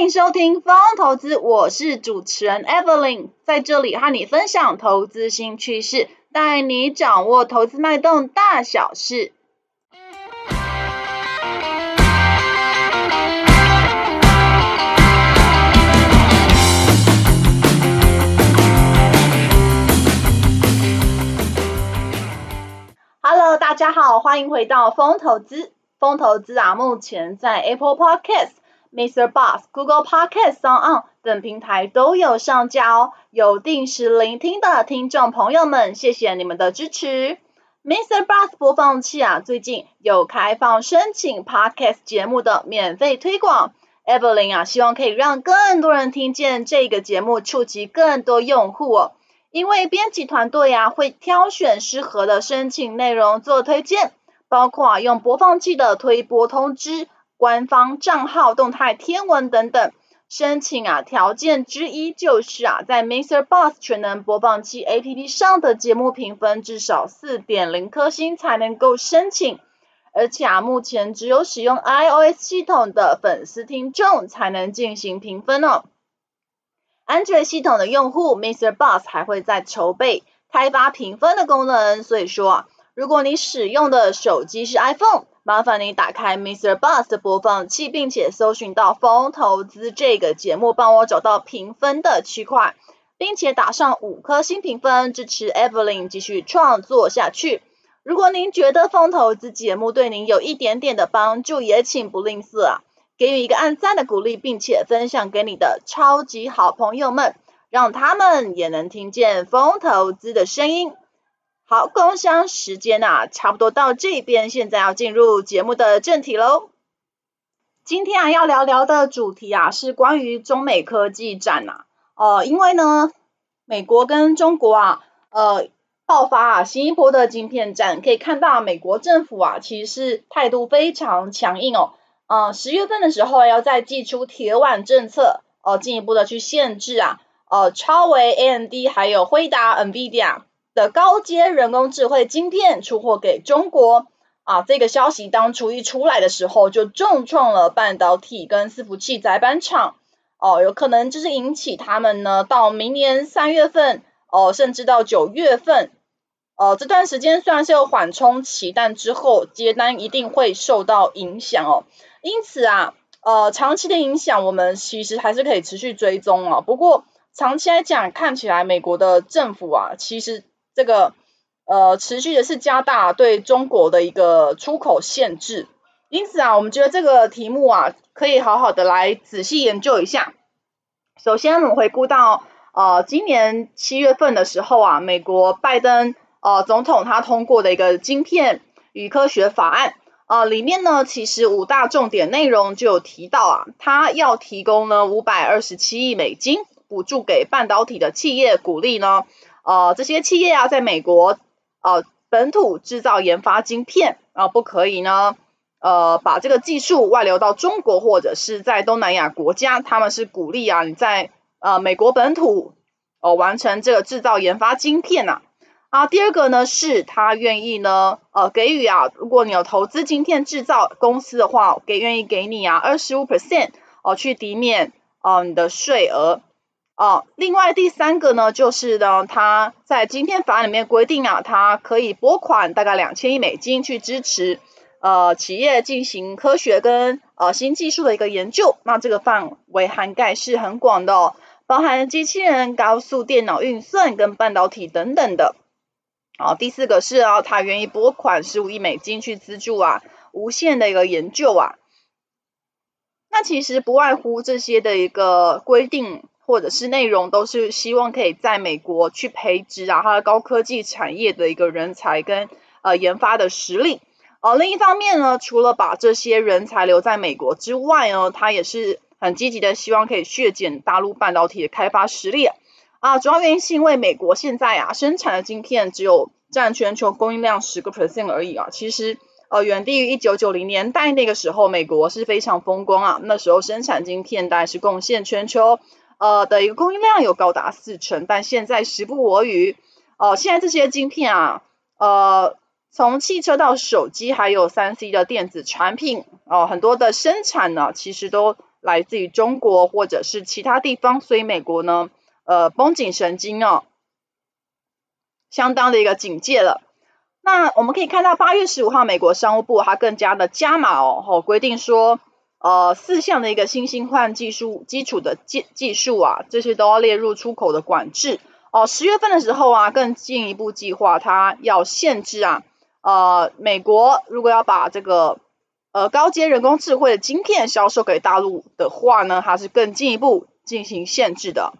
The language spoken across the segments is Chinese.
欢迎收听风投资，我是主持人 Evelyn，在这里和你分享投资新趋势，带你掌握投资脉动大小事。Hello，大家好，欢迎回到风投资。风投资啊，目前在 Apple Podcast、Mr. Boss、Google Podcast、s o n On 等平台都有上架哦。有定时聆听的听众朋友们，谢谢你们的支持。Mr. Boss 播放器啊，最近有开放申请 Podcast 节目的免费推广。Evelyn 啊，希望可以让更多人听见这个节目，触及更多用户哦。因为编辑团队呀，会挑选适合的申请内容做推荐。包括啊，用播放器的推播通知、官方账号动态天文等等。申请啊，条件之一就是啊，在 Mr. Boss 全能播放器 APP 上的节目评分至少四点零颗星才能够申请。而且啊，目前只有使用 iOS 系统的粉丝听众才能进行评分哦。安卓系统的用户，Mr. Boss 还会在筹备开发评分的功能，所以说啊。如果你使用的手机是 iPhone，麻烦你打开 Mr. Boss 的播放器，并且搜寻到“风投资”这个节目，帮我找到评分的区块，并且打上五颗星评分，支持 Evelyn 继续创作下去。如果您觉得风投资节目对您有一点点的帮助，也请不吝啬啊，给予一个按赞的鼓励，并且分享给你的超级好朋友们，让他们也能听见风投资的声音。好，工商时间啊，差不多到这边，现在要进入节目的正题喽。今天啊，要聊聊的主题啊，是关于中美科技战呐。呃，因为呢，美国跟中国啊，呃，爆发啊新一波的晶片战，可以看到美国政府啊，其实是态度非常强硬哦。呃，十月份的时候要再祭出铁腕政策，呃，进一步的去限制啊，呃，超微、AMD 还有辉达、NVIDIA。的高阶人工智慧晶片出货给中国啊，这个消息当初一出来的时候，就重创了半导体跟伺服器载板厂哦，有可能就是引起他们呢到明年三月份哦，甚至到九月份哦，这段时间虽然是有缓冲期，但之后接单一定会受到影响哦。因此啊，呃，长期的影响我们其实还是可以持续追踪啊。不过长期来讲，看起来美国的政府啊，其实。这个呃，持续的是加大对中国的一个出口限制，因此啊，我们觉得这个题目啊，可以好好的来仔细研究一下。首先，我们回顾到呃，今年七月份的时候啊，美国拜登呃总统他通过的一个晶片与科学法案啊，呃，里面呢，其实五大重点内容就有提到啊，他要提供呢五百二十七亿美金补助给半导体的企业，鼓励呢。呃，这些企业啊，在美国呃本土制造研发晶片啊，不可以呢，呃，把这个技术外流到中国或者是在东南亚国家，他们是鼓励啊，你在呃美国本土呃完成这个制造研发晶片呐。啊，第二个呢是他愿意呢，呃，给予啊，如果你有投资晶片制造公司的话，给愿意给你啊二十五 percent 哦，去抵免呃你的税额。哦，另外第三个呢，就是呢，他在今天法案里面规定啊，他可以拨款大概两千亿美金去支持呃企业进行科学跟呃新技术的一个研究，那这个范围涵盖是很广的哦，包含机器人、高速电脑运算跟半导体等等的。哦，第四个是啊，他愿意拨款十五亿美金去资助啊无线的一个研究啊，那其实不外乎这些的一个规定。或者是内容都是希望可以在美国去培植啊，它的高科技产业的一个人才跟呃研发的实力。呃，另一方面呢，除了把这些人才留在美国之外呢，它也是很积极的希望可以削减大陆半导体的开发实力啊。主要原因是因为美国现在啊生产的晶片只有占全球供应量十个 percent 而已啊，其实呃远低于一九九零年代那个时候美国是非常风光啊，那时候生产晶片大概是贡献全球。呃的一个供应量有高达四成，但现在时不我与。呃，现在这些晶片啊，呃，从汽车到手机，还有三 C 的电子产品，哦、很多的生产呢，其实都来自于中国或者是其他地方，所以美国呢，呃，绷紧神经哦，相当的一个警戒了。那我们可以看到，八月十五号，美国商务部它更加的加码哦，哦规定说，呃，四项的一个新兴换技术基础的技技术啊，这些都要列入出口的管制哦。十月份的时候啊，更进一步计划，它要限制啊，呃，美国如果要把这个呃高阶人工智慧的晶片销售给大陆的话呢，它是更进一步进行限制的。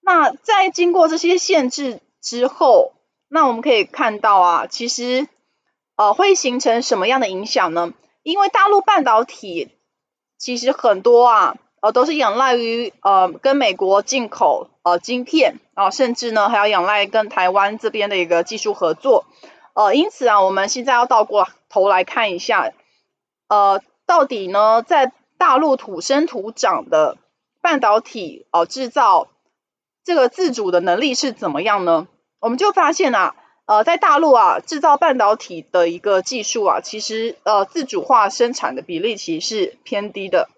那在经过这些限制之后，那我们可以看到啊，其实呃会形成什么样的影响呢？因为大陆半导体其实很多啊，呃都是仰赖于呃跟美国进口呃晶片啊、呃，甚至呢还要仰赖跟台湾这边的一个技术合作。呃，因此啊，我们现在要倒过头来看一下，呃，到底呢在大陆土生土长的半导体呃制造这个自主的能力是怎么样呢？我们就发现啊。呃，在大陆啊，制造半导体的一个技术啊，其实呃自主化生产的比例其实是偏低的。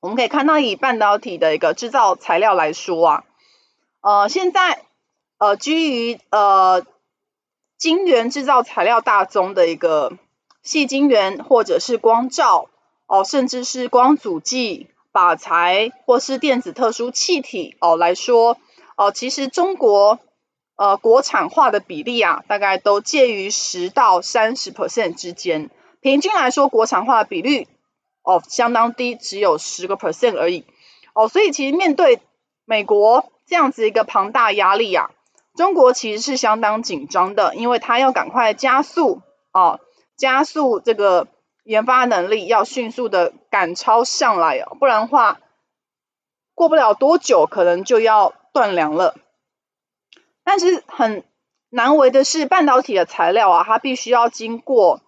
我们可以看到，以半导体的一个制造材料来说啊，呃，现在呃基于呃晶圆制造材料大宗的一个细晶圆，或者是光罩哦、甚至是光阻剂、靶材或是电子特殊气体哦、来说哦、其实中国。呃，国产化的比例啊，大概都介于十到三十 percent 之间。平均来说，国产化的比率哦相当低，只有十个 percent 而已。哦，所以其实面对美国这样子一个庞大压力啊，中国其实是相当紧张的，因为它要赶快加速哦，加速这个研发能力，要迅速的赶超上来哦，不然的话，过不了多久，可能就要断粮了。但是很难为的是，半导体的材料啊，它必须要经过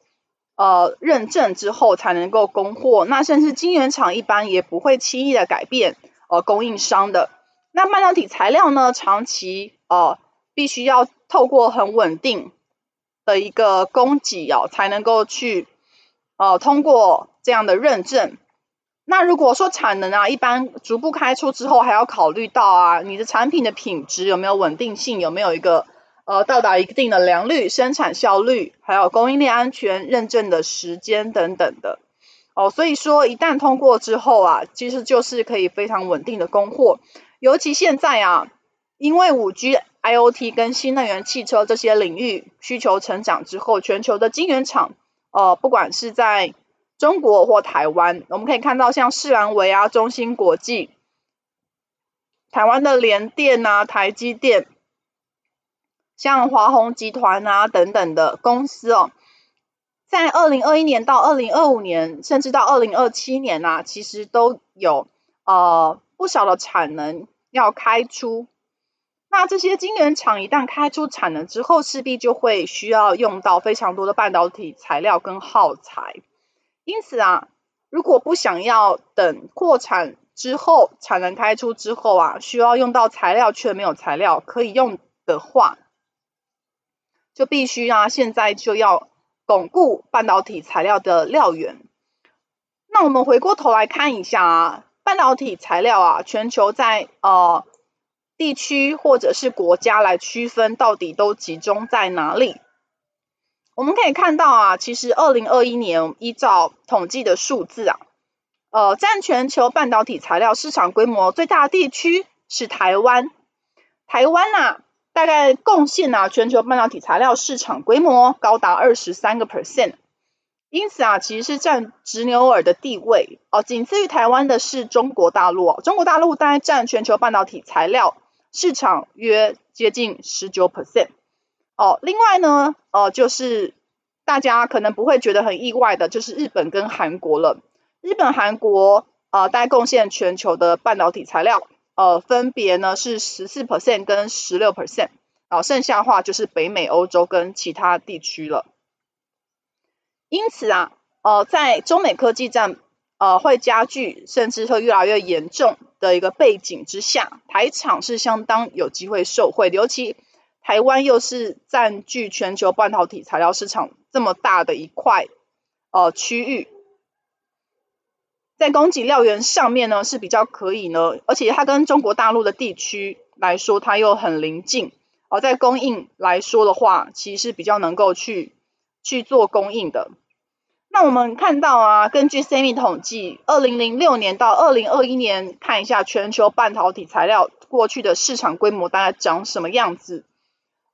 呃认证之后才能够供货。那甚至晶圆厂一般也不会轻易的改变呃供应商的。那半导体材料呢，长期呃必须要透过很稳定的一个供给哦，才能够去呃通过这样的认证。那如果说产能啊，一般逐步开出之后，还要考虑到啊，你的产品的品质有没有稳定性，有没有一个呃到达一定的良率、生产效率，还有供应链安全认证的时间等等的哦。所以说，一旦通过之后啊，其实就是可以非常稳定的供货。尤其现在啊，因为五 G、IoT 跟新能源汽车这些领域需求成长之后，全球的晶圆厂呃，不管是在中国或台湾，我们可以看到像世兰微啊、中芯国际、台湾的联电啊、台积电，像华虹集团啊等等的公司哦，在二零二一年到二零二五年，甚至到二零二七年啊，其实都有呃不少的产能要开出。那这些晶圆厂一旦开出产能之后，势必就会需要用到非常多的半导体材料跟耗材。因此啊，如果不想要等扩产之后，产能开出之后啊，需要用到材料却没有材料可以用的话，就必须啊，现在就要巩固半导体材料的料源。那我们回过头来看一下啊，半导体材料啊，全球在呃地区或者是国家来区分，到底都集中在哪里？我们可以看到啊，其实二零二一年依照统计的数字啊，呃，占全球半导体材料市场规模最大的地区是台湾。台湾呐、啊，大概贡献啊全球半导体材料市场规模高达二十三个 percent。因此啊，其实是占执牛耳的地位哦。仅次于台湾的是中国大陆哦，中国大陆大概占全球半导体材料市场约接近十九 percent。哦，另外呢，呃，就是大家可能不会觉得很意外的，就是日本跟韩国了。日本、韩国呃，大概贡献全球的半导体材料，呃，分别呢是十四 percent 跟十六 percent，然后剩下话就是北美、欧洲跟其他地区了。因此啊，呃，在中美科技战呃会加剧，甚至会越来越严重的一个背景之下，台厂是相当有机会受惠的，尤其。台湾又是占据全球半导体材料市场这么大的一块呃区域，在供给料源上面呢是比较可以呢，而且它跟中国大陆的地区来说，它又很邻近，而在供应来说的话，其实是比较能够去去做供应的。那我们看到啊，根据 SEMI 统计，二零零六年到二零二一年，看一下全球半导体材料过去的市场规模大概长什么样子。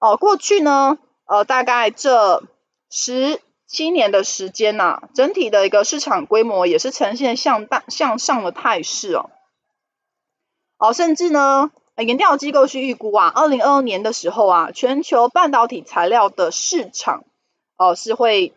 哦，过去呢，呃，大概这十七年的时间呐、整体的一个市场规模也是呈现向大向上的态势哦。哦，甚至呢，研调机构去预估啊，二零二二年的时候啊，全球半导体材料的市场哦、是会。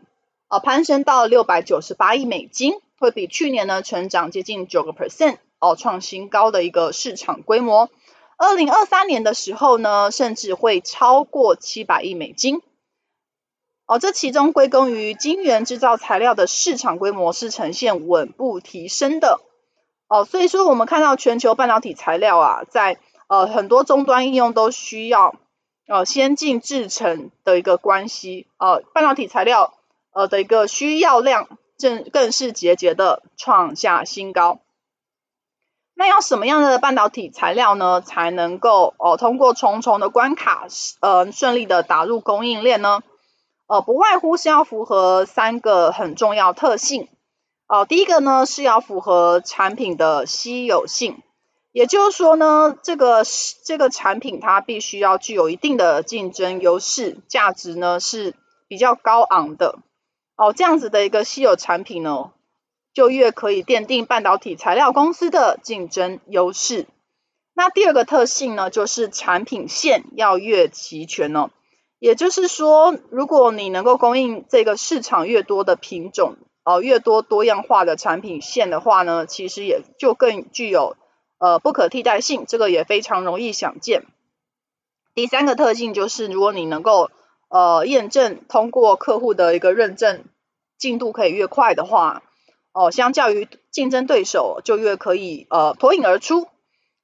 呃，攀升到六百九十八亿美金，会比去年呢成长接近九个 percent，哦，创新高的一个市场规模。二零二三年的时候呢，甚至会超过七百亿美金。哦，这其中归功于晶圆制造材料的市场规模是呈现稳步提升的。哦，所以说我们看到全球半导体材料啊，在呃很多终端应用都需要呃先进制程的一个关系。呃，半导体材料。呃的一个需要量正更是节节的创下新高。那要什么样的半导体材料呢，才能够哦、通过重重的关卡，呃顺利的打入供应链呢？呃不外乎是要符合三个很重要特性。呃第一个呢是要符合产品的稀有性，也就是说呢这个这个产品它必须要具有一定的竞争优势，价值呢是比较高昂的。哦，这样子的一个稀有产品呢，就越可以奠定半导体材料公司的竞争优势。那第二个特性呢，就是产品线要越齐全哦。也就是说，如果你能够供应这个市场越多的品种，哦，越多多样化的产品线的话呢，其实也就更具有呃不可替代性，这个也非常容易想见。第三个特性就是，如果你能够呃，验证通过客户的一个认证进度可以越快的话，哦、相较于竞争对手就越可以呃脱颖而出。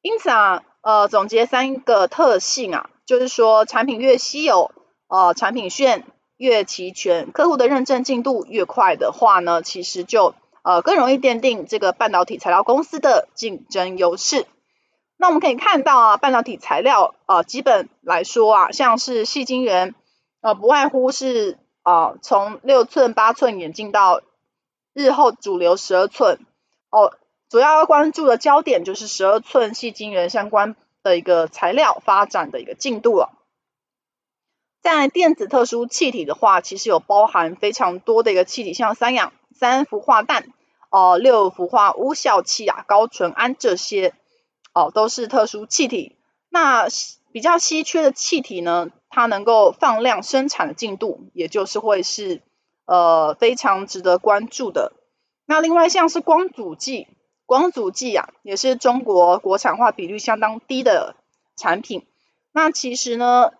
因此啊，呃，总结三个特性啊，就是说产品越稀有，呃，产品线越齐全，客户的认证进度越快的话呢，其实就呃更容易奠定这个半导体材料公司的竞争优势。那我们可以看到啊，半导体材料呃基本来说啊，像是细晶圆。呃，不外乎是啊，从六寸、八寸演进到日后主流十二寸。哦，主要要关注的焦点就是十二寸矽晶圆相关的一个材料发展的一个进度了。在电子特殊气体的话，其实有包含非常多的一个气体，像三氧三氟化氮、哦、六氟化钨效气啊、高纯銨这些，哦、都是特殊气体。那比较稀缺的气体呢，它能够放量生产的进度，也就是会是呃非常值得关注的。那另外像是光阻剂，光阻剂啊，也是中国国产化比率相当低的产品。那其实呢，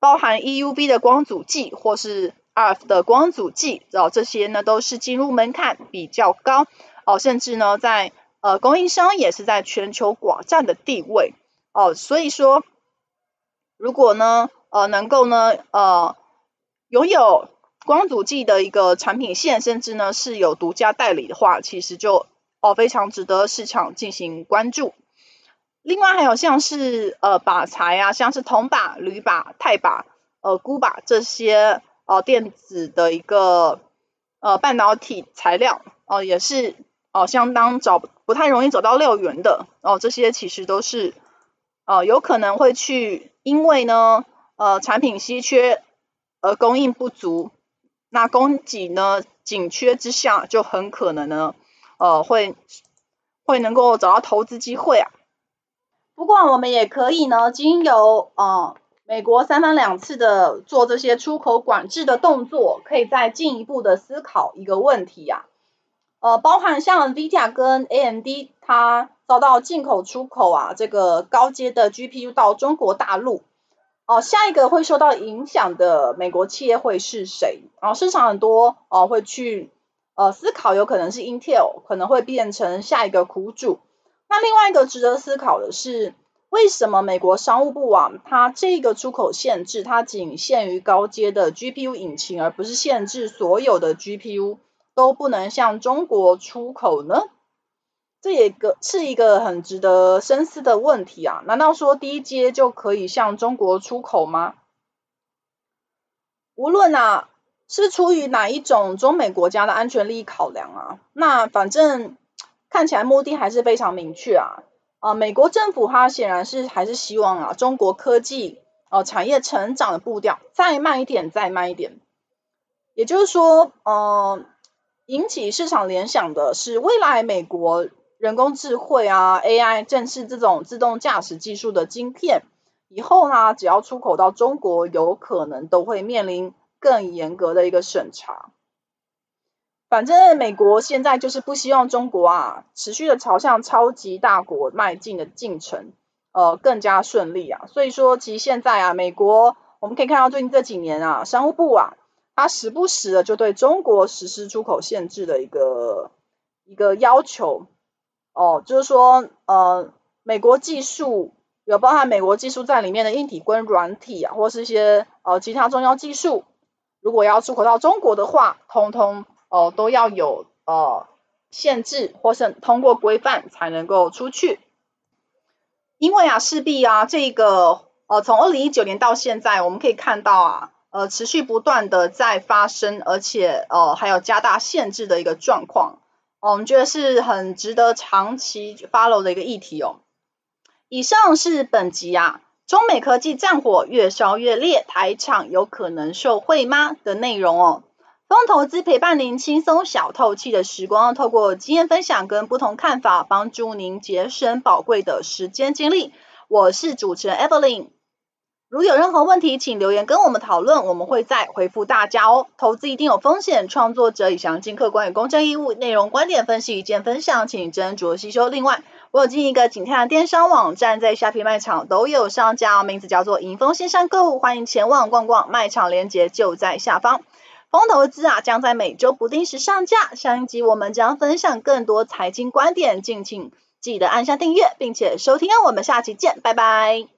包含 EUV 的光阻剂或是 RF 的光阻剂，哦，这些呢都是进入门槛比较高哦，甚至呢在呃供应商也是在全球寡占的地位哦，所以说。如果呢，呃，能够呢，呃，拥有光阻剂的一个产品线，甚至呢是有独家代理的话，其实就哦非常值得市场进行关注。另外还有像是呃靶材啊，像是铜靶、铝靶、钛靶、呃钴靶这些呃电子的一个呃半导体材料哦、呃，也是哦、呃、相当找不太容易找到料源的哦、呃，这些其实都是呃有可能会去。因为呢，呃，产品稀缺而供应不足，那供给呢紧缺之下，就很可能呢，呃，会会能够找到投资机会啊。不过我们也可以呢，经由呃美国三番两次的做这些出口管制的动作，可以再进一步的思考一个问题、啊，呃，包含像 NVIDIA 跟 AMD 它。遭到进口出口啊，这个高阶的 GPU 到中国大陆哦，下一个会受到影响的美国企业会是谁？然后市场很多哦会去呃思考，有可能是 Intel 可能会变成下一个苦主。那另外一个值得思考的是，为什么美国商务部啊，它这个出口限制它仅限于高阶的 GPU 引擎，而不是限制所有的 GPU 都不能向中国出口呢？这也个是一个很值得深思的问题啊！难道说低阶就可以向中国出口吗？无论啊是出于哪一种中美国家的安全利益考量啊，那反正看起来目的还是非常明确啊！啊，美国政府它显然是还是希望啊中国科技呃、产业成长的步调再慢一点，再慢一点。也就是说，呃，引起市场联想的是，未来美国人工智慧啊、AI，正是这种自动驾驶技术的晶片，以后呢，只要出口到中国，有可能都会面临更严格的一个审查。反正美国现在就是不希望中国啊，持续的朝向超级大国迈进的进程，呃，更加顺利啊。所以说，其实现在啊，美国我们可以看到最近这几年啊，商务部啊。它时不时的就对中国实施出口限制的一个一个要求，哦，就是说，呃，美国技术有包含美国技术在里面的硬体跟软体啊，或是一些呃其他重要技术，如果要出口到中国的话，通通哦、呃、都要有呃限制，或是通过规范才能够出去。因为啊，势必啊，这个呃从二零一九年到现在，我们可以看到啊。呃，持续不断的在发生，而且呃还有加大限制的一个状况，我们觉得是很值得长期 follow 的一个议题哦。以上是本集啊，中美科技战火越烧越烈，台厂有可能受惠吗的内容哦。风投资陪伴您轻松小透气的时光，透过经验分享跟不同看法，帮助您节省宝贵的时间精力。我是主持人 Evelyn。如有任何问题，请留言跟我们讨论，我们会再回复大家哦。投资一定有风险，创作者以详尽、客观与公正义务，内容、观点分析、意见分享，请斟酌吸收。另外，我有进一个景泰的电商网站，在虾皮卖场都有上架，名字叫做莹丰线上购物，欢迎前往逛逛，卖场链接就在下方。风投资啊，将在每周不定时上架，下一集我们将分享更多财经观点，敬请记得按下订阅，并且收听哦。我们下期见，拜拜。